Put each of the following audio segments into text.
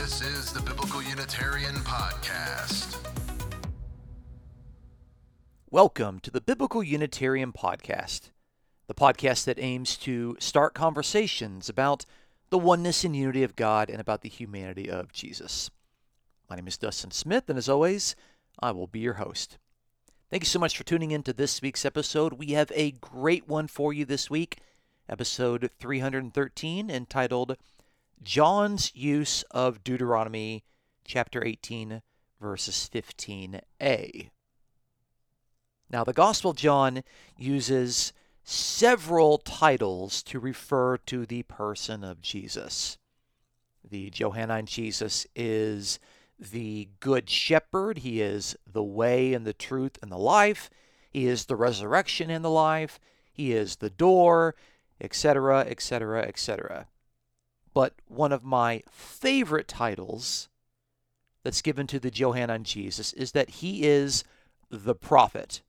This is the Biblical Unitarian Podcast. Welcome to the Biblical Unitarian Podcast, the podcast that aims to start conversations about the oneness and unity of God and about the humanity of Jesus. My name is Dustin Smith, and as always, I will be your host. Thank you so much for tuning in to this week's episode. We have a great one for you this week, episode 313, entitled John's use of Deuteronomy chapter 18, verses 15a. Now, the Gospel of John uses several titles to refer to the person of Jesus. The Johannine Jesus is the Good Shepherd, he is the way and the truth and the life, he is the resurrection and the life, he is the door, etc., etc., etc. But one of my favorite titles that's given to the Johannine Jesus is that he is the prophet.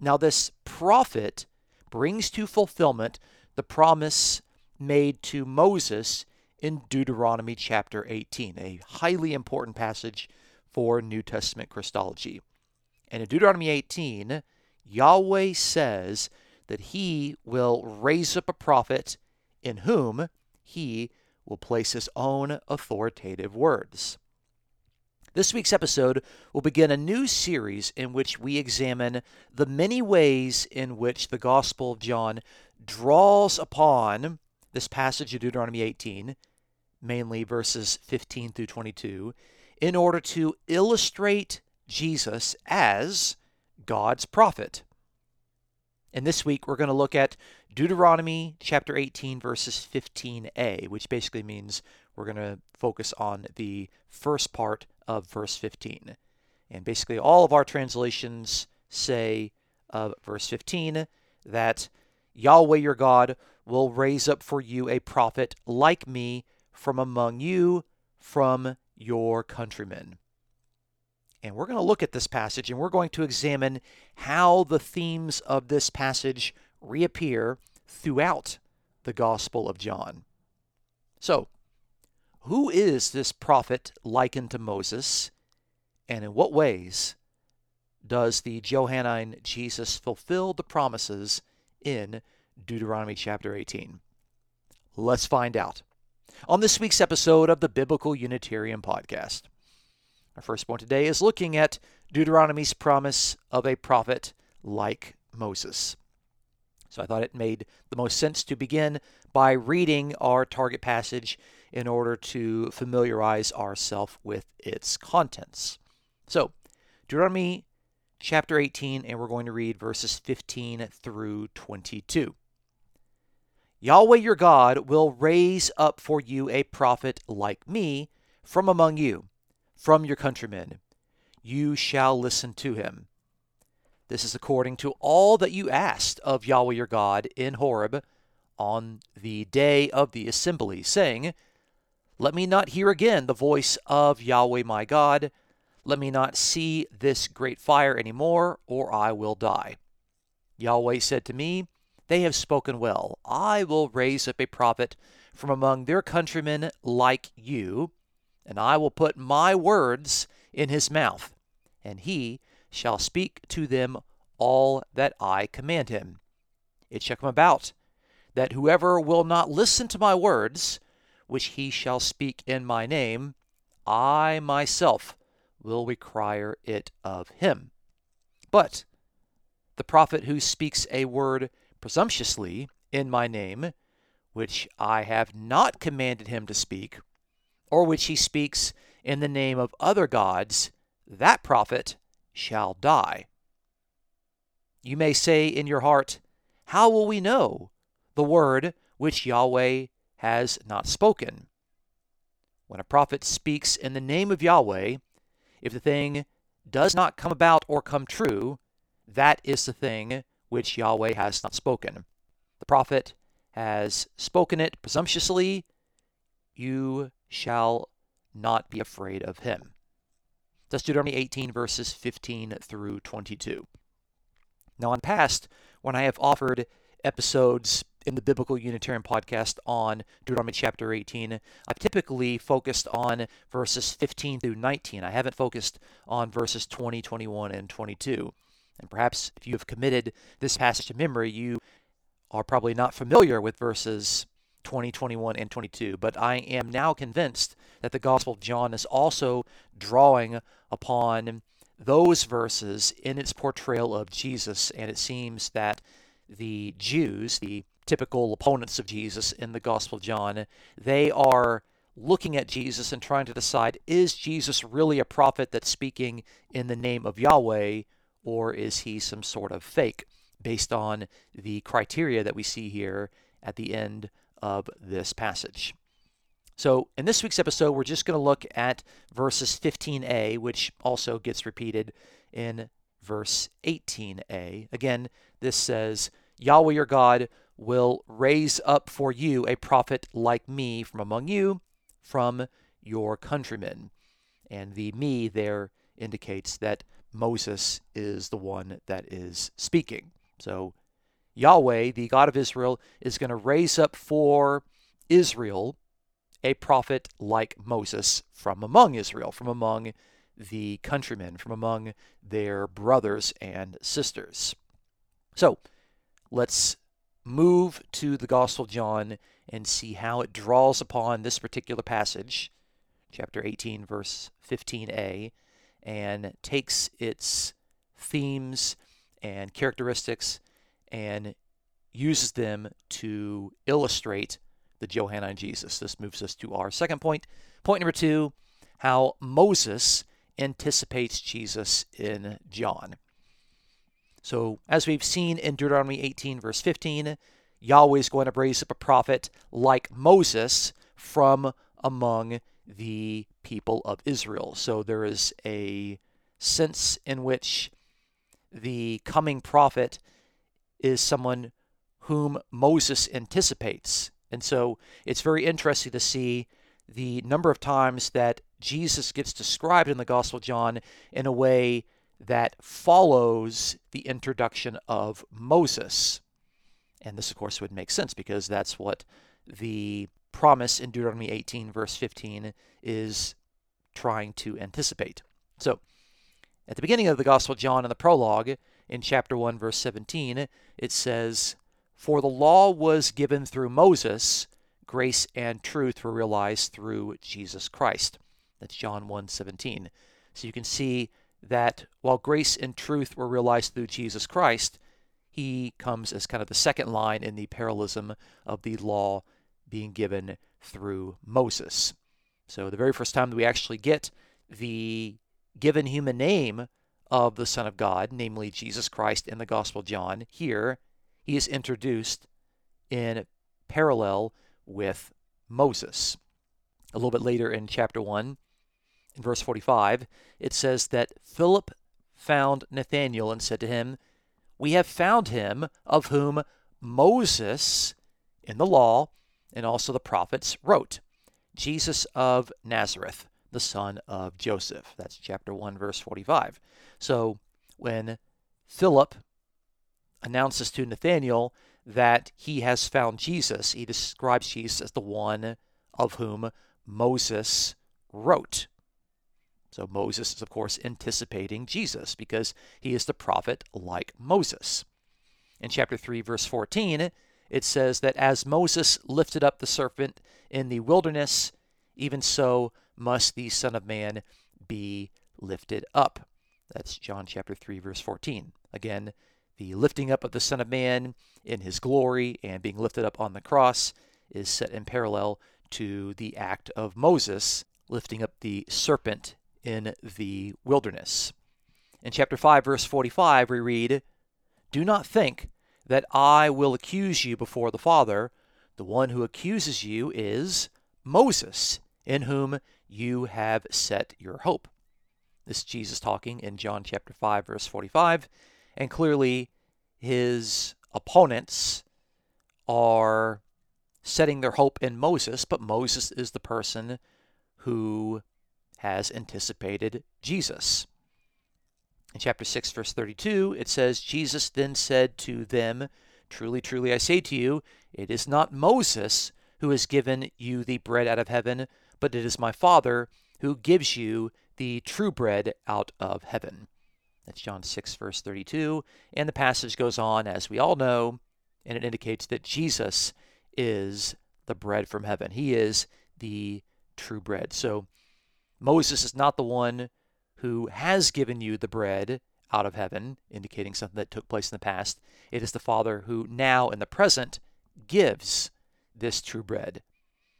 Now, this prophet brings to fulfillment the promise made to Moses in Deuteronomy chapter 18, a highly important passage for New Testament Christology. And in Deuteronomy 18, Yahweh says that he will raise up a prophet in whom he will place his own authoritative words. This week's episode will begin a new series in which we examine the many ways in which the Gospel of John draws upon this passage of Deuteronomy 18, mainly verses 15 through 22, in order to illustrate Jesus as God's prophet. And this week we're going to look at Deuteronomy chapter 18, verses 15a, which basically means we're going to focus on the first part of verse 15. And basically, all of our translations say of verse 15 that Yahweh your God will raise up for you a prophet like me from among you, from your countrymen. And we're going to look at this passage and we're going to examine how the themes of this passage reappear throughout the Gospel of John. So, who is this prophet likened to Moses, and in what ways does the Johannine Jesus fulfill the promises in Deuteronomy chapter 18? Let's find out. On this week's episode of the Biblical Unitarian Podcast. Our first point today is looking at Deuteronomy's promise of a prophet like Moses. So I thought it made the most sense to begin by reading our target passage in order to familiarize ourselves with its contents. So, Deuteronomy chapter 18, and we're going to read verses 15 through 22. Yahweh your God will raise up for you a prophet like me from among you from your countrymen. You shall listen to him. This is according to all that you asked of Yahweh your God in Horeb on the day of the assembly, saying, Let me not hear again the voice of Yahweh my God. Let me not see this great fire any more, or I will die. Yahweh said to me, They have spoken well. I will raise up a prophet from among their countrymen like you and I will put my words in his mouth, and he shall speak to them all that I command him. It shall come about that whoever will not listen to my words, which he shall speak in my name, I myself will require it of him. But the prophet who speaks a word presumptuously in my name, which I have not commanded him to speak, or which he speaks in the name of other gods, that prophet shall die. You may say in your heart, How will we know the word which Yahweh has not spoken? When a prophet speaks in the name of Yahweh, if the thing does not come about or come true, that is the thing which Yahweh has not spoken. The prophet has spoken it presumptuously. You shall not be afraid of him. That's Deuteronomy 18, verses 15 through 22. Now, in the past, when I have offered episodes in the Biblical Unitarian podcast on Deuteronomy chapter 18, I've typically focused on verses 15 through 19. I haven't focused on verses 20, 21, and 22. And perhaps if you have committed this passage to memory, you are probably not familiar with verses 20, 21, and 22. But I am now convinced that the Gospel of John is also drawing upon those verses in its portrayal of Jesus. And it seems that the Jews, the typical opponents of Jesus in the Gospel of John, they are looking at Jesus and trying to decide is Jesus really a prophet that's speaking in the name of Yahweh, or is he some sort of fake based on the criteria that we see here at the end of this passage? So, in this week's episode, we're just going to look at verses 15a, which also gets repeated in verse 18a. Again, this says, Yahweh your God will raise up for you a prophet like me from among you, from your countrymen. And the me there indicates that Moses is the one that is speaking. So Yahweh, the God of Israel, is going to raise up for Israel a prophet like Moses from among Israel, from among the countrymen, from among their brothers and sisters. So let's move to the Gospel of John and see how it draws upon this particular passage, chapter 18, verse 15a, and takes its themes and characteristics and uses them to illustrate the Johannine Jesus. This moves us to our second point. Point number two how Moses anticipates Jesus in John. So, as we've seen in Deuteronomy 18, verse 15, Yahweh is going to raise up a prophet like Moses from among the people of Israel. So, there is a sense in which the coming prophet is someone whom Moses anticipates. And so, it's very interesting to see the number of times that Jesus gets described in the Gospel of John in a way that follows the introduction of Moses. And this, of course, would make sense because that's what the promise in Deuteronomy 18, verse 15, is trying to anticipate. So, at the beginning of the Gospel of John in the prologue, in chapter 1, verse 17, it says, For the law was given through Moses, grace and truth were realized through Jesus Christ. That's John 1 17. So you can see that while grace and truth were realized through Jesus Christ, he comes as kind of the second line in the parallelism of the law being given through Moses. So the very first time that we actually get the given human name of the Son of God, namely Jesus Christ in the Gospel of John, here he is introduced in parallel with Moses. A little bit later in chapter 1, in verse 45, it says that Philip found Nathanael and said to him, We have found him of whom Moses in the law and also the prophets wrote, Jesus of Nazareth, the son of Joseph. That's chapter 1, verse 45. So when Philip announces to Nathanael that he has found Jesus, he describes Jesus as the one of whom Moses wrote. So Moses is, of course, anticipating Jesus because he is the prophet like Moses. In chapter 3, verse 14, it says that as Moses lifted up the serpent in the wilderness, even so must the Son of Man be lifted up. That's John chapter 3, verse 14. Again, the lifting up of the Son of Man in his glory and being lifted up on the cross is set in parallel to the act of Moses lifting up the serpent in the wilderness. In chapter 5, verse 45, we read, Do not think that I will accuse you before the Father. The one who accuses you is Moses, in whom you have set your hope. This is Jesus talking in John chapter 5, verse 45. And clearly, his opponents are setting their hope in Moses, but Moses is the person who has anticipated Jesus. In chapter 6, verse 32, it says, Jesus then said to them, Truly, truly, I say to you, it is not Moses who has given you the bread out of heaven, but it is my Father who gives you the true bread out of heaven. That's John 6, verse 32. And the passage goes on, as we all know, and it indicates that Jesus is the bread from heaven. He is the true bread. So Moses is not the one who has given you the bread out of heaven, indicating something that took place in the past. It is the Father who now in the present gives this true bread.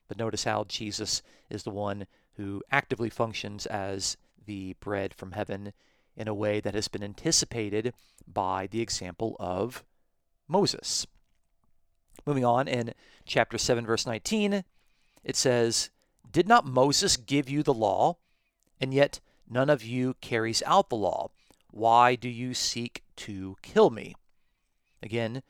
But notice how Jesus is the one who actively functions as the bread from heaven in a way that has been anticipated by the example of Moses. Moving on in chapter 7, verse 19, it says, Did not Moses give you the law? And yet none of you carries out the law. Why do you seek to kill me? Again,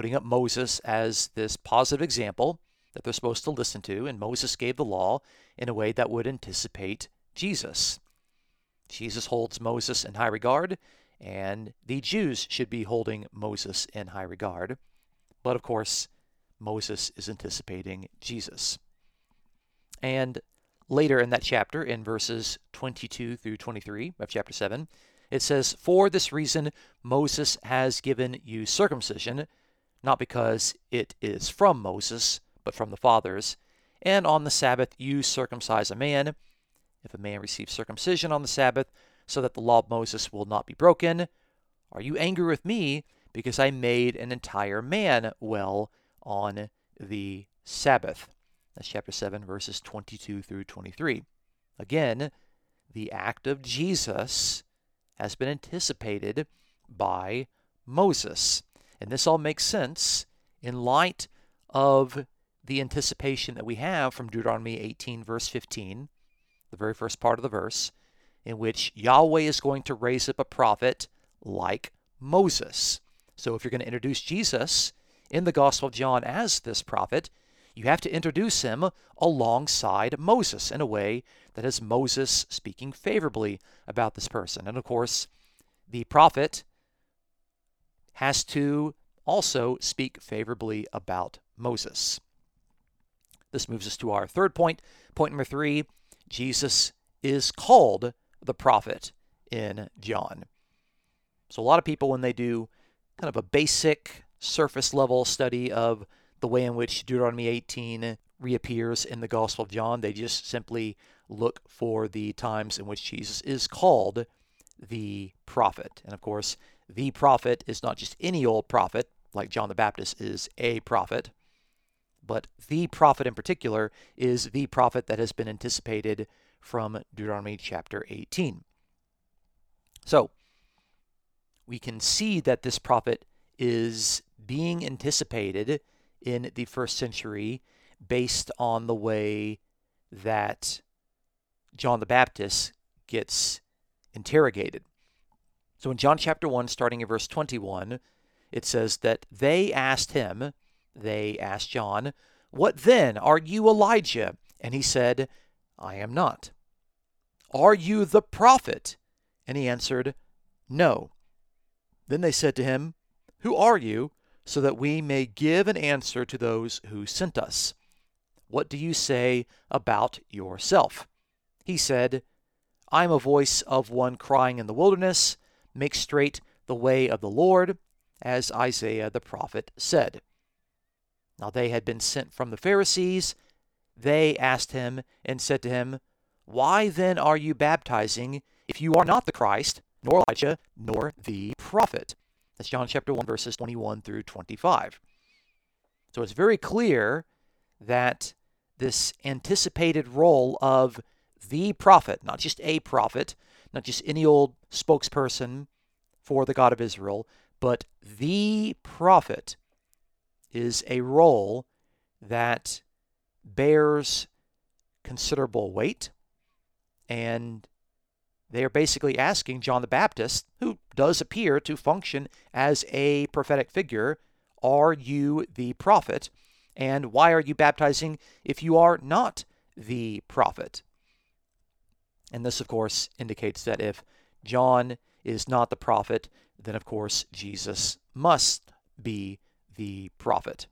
putting up Moses as this positive example that they're supposed to listen to, and Moses gave the law in a way that would anticipate Jesus. Jesus holds Moses in high regard, and the Jews should be holding Moses in high regard. But of course, Moses is anticipating Jesus. And later in that chapter, in verses 22 through 23 of chapter 7, it says, For this reason Moses has given you circumcision, not because it is from Moses, but from the fathers. And on the Sabbath you circumcise a man if a man receives circumcision on the Sabbath, so that the law of Moses will not be broken, are you angry with me because I made an entire man well on the Sabbath? That's chapter 7, verses 22 through 23. Again, the act of Jesus has been anticipated by Moses. And this all makes sense in light of the anticipation that we have from Deuteronomy 18, verse 15, the very first part of the verse, in which Yahweh is going to raise up a prophet like Moses. So if you're going to introduce Jesus in the Gospel of John as this prophet, you have to introduce him alongside Moses in a way that is Moses speaking favorably about this person. And of course, the prophet has to also speak favorably about Moses. This moves us to our third point. Point number three Jesus is called the prophet in John. So, a lot of people, when they do kind of a basic surface level study of the way in which Deuteronomy 18 reappears in the Gospel of John, they just simply look for the times in which Jesus is called the prophet. And of course, the prophet is not just any old prophet, like John the Baptist is a prophet but the prophet in particular is the prophet that has been anticipated from Deuteronomy chapter 18. So, we can see that this prophet is being anticipated in the first century based on the way that John the Baptist gets interrogated. So in John chapter 1, starting in verse 21, it says that they asked him, they asked John, What then? Are you Elijah? And he said, I am not. Are you the prophet? And he answered, No. Then they said to him, Who are you? So that we may give an answer to those who sent us. What do you say about yourself? He said, I am a voice of one crying in the wilderness, Make straight the way of the Lord, as Isaiah the prophet said. Now they had been sent from the Pharisees. They asked him and said to him, Why then are you baptizing if you are not the Christ, nor Elijah, nor the prophet? That's John chapter 1, verses 21 through 25. So it's very clear that this anticipated role of the prophet, not just a prophet, not just any old spokesperson for the God of Israel, but the prophet is a role that bears considerable weight. And they are basically asking John the Baptist, who does appear to function as a prophetic figure, Are you the prophet? And why are you baptizing if you are not the prophet? And this, of course, indicates that if John is not the prophet, then of course Jesus must be the prophet.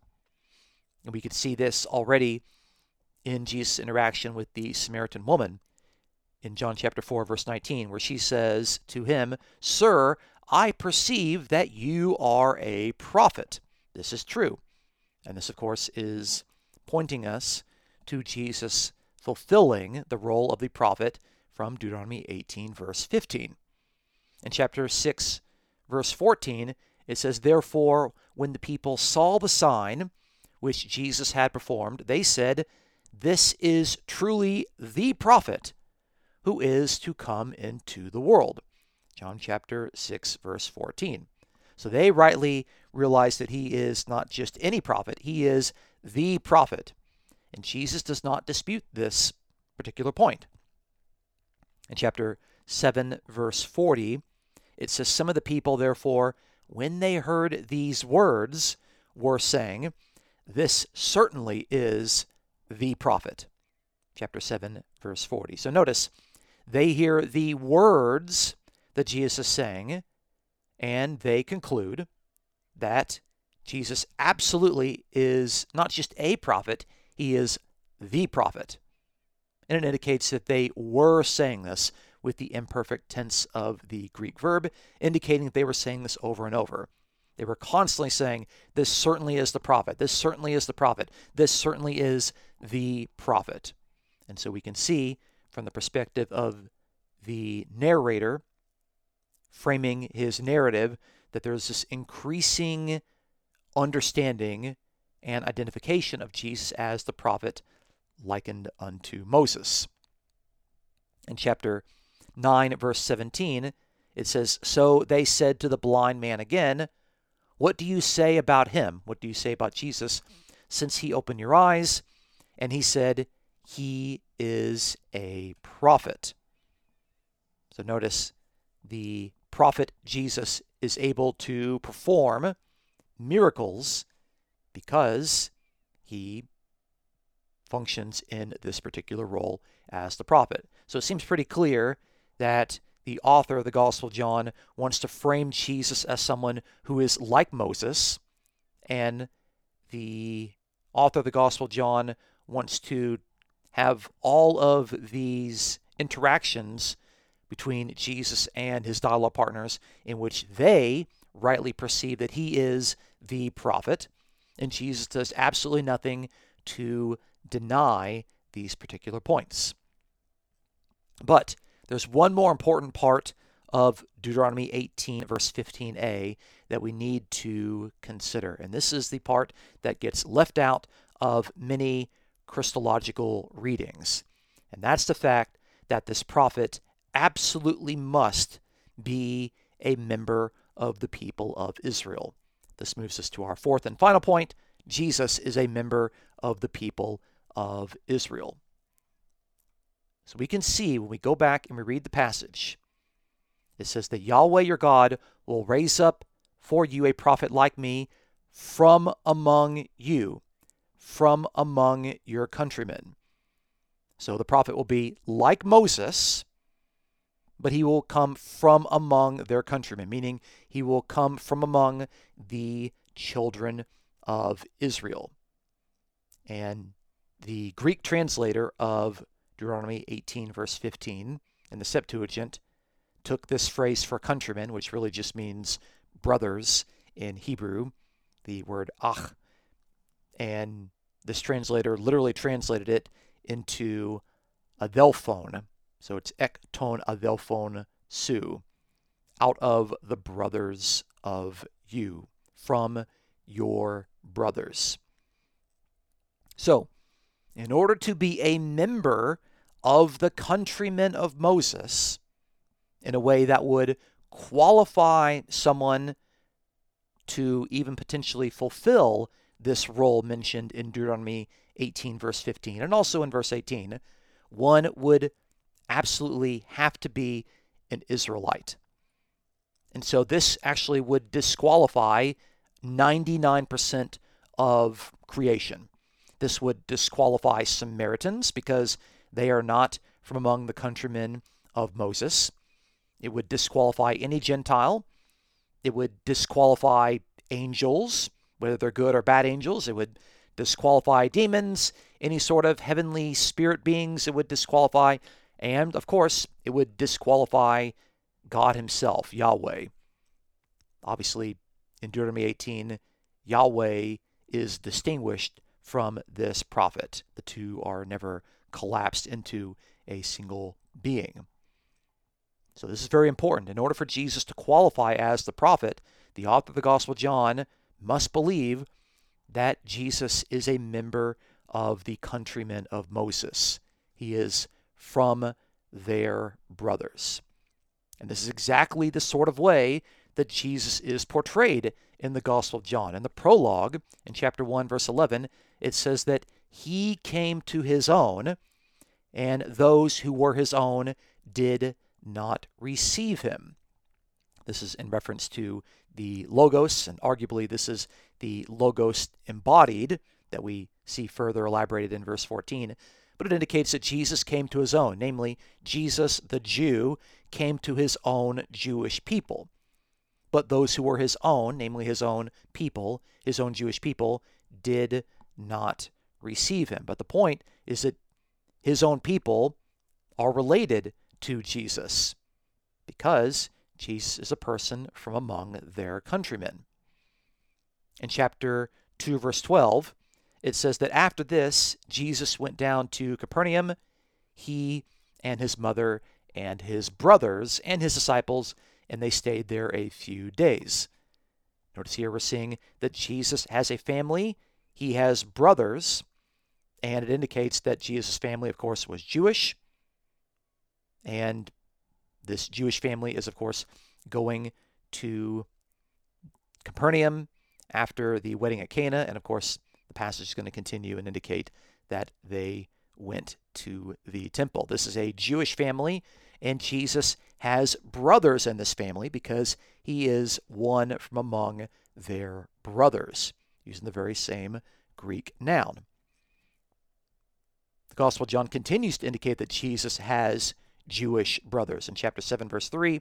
And we could see this already in Jesus' interaction with the Samaritan woman in John chapter 4, verse 19, where she says to him, Sir, I perceive that you are a prophet. This is true. And this, of course, is pointing us to Jesus fulfilling the role of the prophet from Deuteronomy 18, verse 15. In chapter 6, verse 14, it says, Therefore, when the people saw the sign which Jesus had performed, they said, This is truly the prophet who is to come into the world. John chapter 6, verse 14. So they rightly realize that he is not just any prophet, he is the prophet. And Jesus does not dispute this particular point. In chapter 7, verse 40, it says, Some of the people, therefore, when they heard these words, were saying, This certainly is the prophet. Chapter 7, verse 40. So notice, they hear the words that Jesus is saying, and they conclude that Jesus absolutely is not just a prophet, he is the prophet. And it indicates that they were saying this with the imperfect tense of the Greek verb, indicating that they were saying this over and over. They were constantly saying, This certainly is the prophet. This certainly is the prophet. This certainly is the prophet. And so we can see from the perspective of the narrator framing his narrative that there's this increasing understanding and identification of Jesus as the prophet likened unto Moses. In chapter 9, verse 17, it says, So they said to the blind man again, What do you say about him? What do you say about Jesus? Since he opened your eyes. And he said, He is a prophet. So notice the prophet Jesus is able to perform miracles because he functions in this particular role as the prophet. So it seems pretty clear that the author of the Gospel John wants to frame Jesus as someone who is like Moses, and the author of the Gospel John wants to have all of these interactions between Jesus and his dialogue partners in which they rightly perceive that he is the prophet, and Jesus does absolutely nothing to deny these particular points. But there's one more important part of Deuteronomy 18, verse 15a, that we need to consider. And this is the part that gets left out of many Christological readings. And that's the fact that this prophet absolutely must be a member of the people of Israel. This moves us to our fourth and final point Jesus is a member of the people of Israel. So we can see when we go back and we read the passage, it says that Yahweh your God will raise up for you a prophet like me from among you, from among your countrymen. So the prophet will be like Moses, but he will come from among their countrymen, meaning he will come from among the children of Israel. And the Greek translator of Deuteronomy 18, verse 15, in the Septuagint, took this phrase for countrymen, which really just means brothers in Hebrew, the word ach, and this translator literally translated it into adelphon, so it's ek ton adelphon su, out of the brothers of you, from your brothers. So, in order to be a member of the countrymen of Moses, in a way that would qualify someone to even potentially fulfill this role mentioned in Deuteronomy 18, verse 15, and also in verse 18, one would absolutely have to be an Israelite. And so this actually would disqualify 99% of creation. This would disqualify Samaritans because they are not from among the countrymen of Moses. It would disqualify any Gentile. It would disqualify angels whether they're good or bad angels. It would disqualify demons, any sort of heavenly spirit beings, it would disqualify. And, of course, it would disqualify God Himself, Yahweh. Obviously, in Deuteronomy 18, Yahweh is distinguished from this prophet. The two are never collapsed into a single being. So, this is very important. In order for Jesus to qualify as the prophet, the author of the Gospel John must believe that Jesus is a member of the countrymen of Moses. He is from their brothers. And this is exactly the sort of way that Jesus is portrayed in the Gospel of John. In the prologue, in chapter 1, verse 11, it says that he came to his own, and those who were his own did not receive him. This is in reference to the Logos, and arguably this is the Logos embodied that we see further elaborated in verse 14. But it indicates that Jesus came to his own, namely, Jesus the Jew came to his own Jewish people. But those who were his own, namely his own people, his own Jewish people, did not receive him. But the point is that his own people are related to Jesus because Jesus is a person from among their countrymen. In chapter 2, verse 12, it says that after this, Jesus went down to Capernaum, he and his mother and his brothers and his disciples, and they stayed there a few days. Notice here we're seeing that Jesus has a family, he has brothers, and it indicates that Jesus' family, of course, was Jewish. And this Jewish family is, of course, going to Capernaum after the wedding at Cana. And of course, the passage is going to continue and indicate that they went to the temple. This is a Jewish family, and Jesus has brothers in this family because he is one from among their brothers, using the very same Greek noun. The Gospel of John continues to indicate that Jesus has Jewish brothers. In chapter 7, verse 3,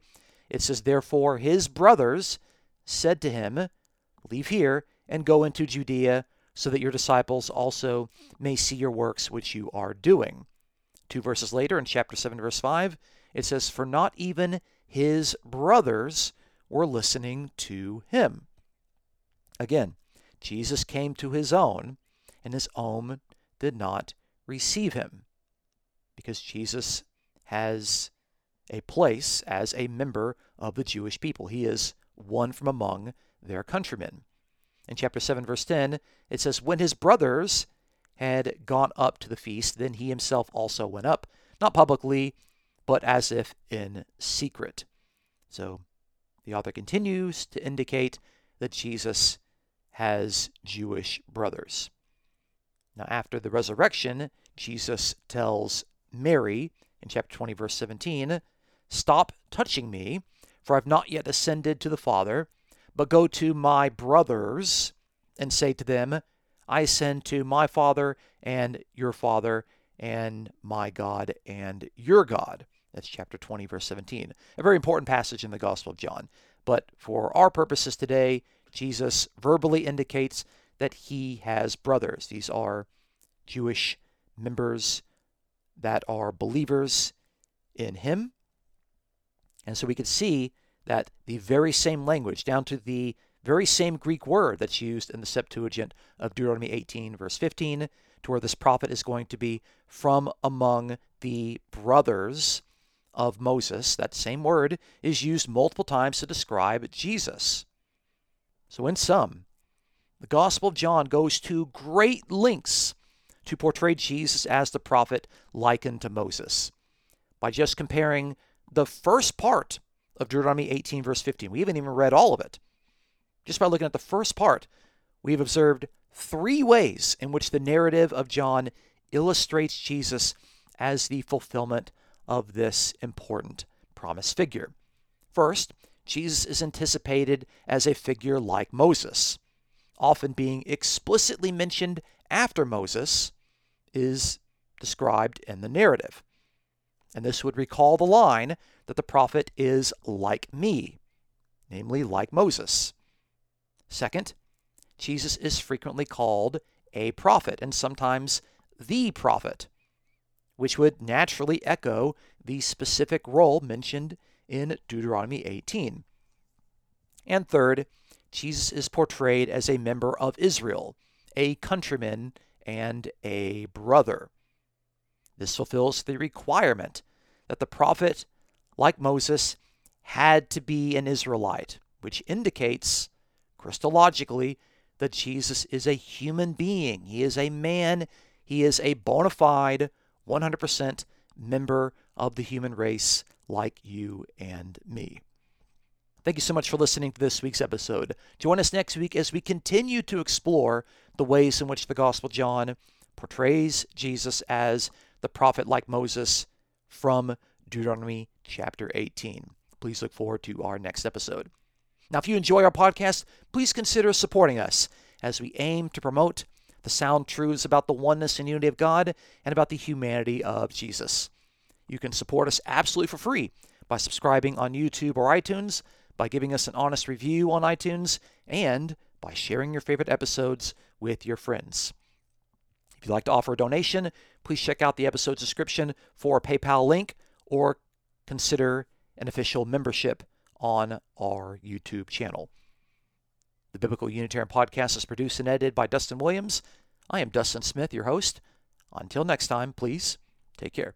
it says, Therefore his brothers said to him, Leave here and go into Judea, so that your disciples also may see your works which you are doing. Two verses later, in chapter 7, verse 5, it says, For not even his brothers were listening to him. Again, Jesus came to his own, and his own did not receive him because Jesus has a place as a member of the Jewish people. He is one from among their countrymen. In chapter 7, verse 10, it says, When his brothers had gone up to the feast, then he himself also went up, not publicly, but as if in secret. So the author continues to indicate that Jesus has Jewish brothers. Now, after the resurrection, Jesus tells Mary in chapter 20, verse 17, Stop touching me, for I've not yet ascended to the Father, but go to my brothers and say to them, I ascend to my Father and your Father, and my God and your God. That's chapter 20, verse 17. A very important passage in the Gospel of John. But for our purposes today, Jesus verbally indicates that he has brothers. These are Jewish members that are believers in him. And so we can see that the very same language, down to the very same Greek word that's used in the Septuagint of Deuteronomy 18, verse 15, to where this prophet is going to be from among the brothers of Moses. That same word is used multiple times to describe Jesus. So, in sum, the Gospel of John goes to great lengths to portray Jesus as the prophet likened to Moses by just comparing the first part of Deuteronomy 18, verse 15. We haven't even read all of it. Just by looking at the first part, we've observed three ways in which the narrative of John illustrates Jesus as the fulfillment of this important promise figure. First, Jesus is anticipated as a figure like Moses, often being explicitly mentioned after Moses is described in the narrative. And this would recall the line that the prophet is like me, namely like Moses. Second, Jesus is frequently called a prophet and sometimes the prophet, which would naturally echo the specific role mentioned in Deuteronomy 18. And third, Jesus is portrayed as a member of Israel, a countryman, and a brother. This fulfills the requirement that the prophet, like Moses, had to be an Israelite, which indicates Christologically that Jesus is a human being. He is a man. He is a bona fide, 100% member of the human race like you and me. Thank you so much for listening to this week's episode. Join us next week as we continue to explore the ways in which the Gospel John portrays Jesus as the prophet like Moses from Deuteronomy chapter 18. Please look forward to our next episode. Now, if you enjoy our podcast, please consider supporting us as we aim to promote the sound truths about the oneness and unity of God and about the humanity of Jesus. You can support us absolutely for free by subscribing on YouTube or iTunes, by giving us an honest review on iTunes, and by sharing your favorite episodes with your friends. If you'd like to offer a donation, please check out the episode description for a PayPal link or consider an official membership on our YouTube channel. The Biblical Unitarian Podcast is produced and edited by Dustin Williams. I am Dustin Smith, your host. Until next time, please take care.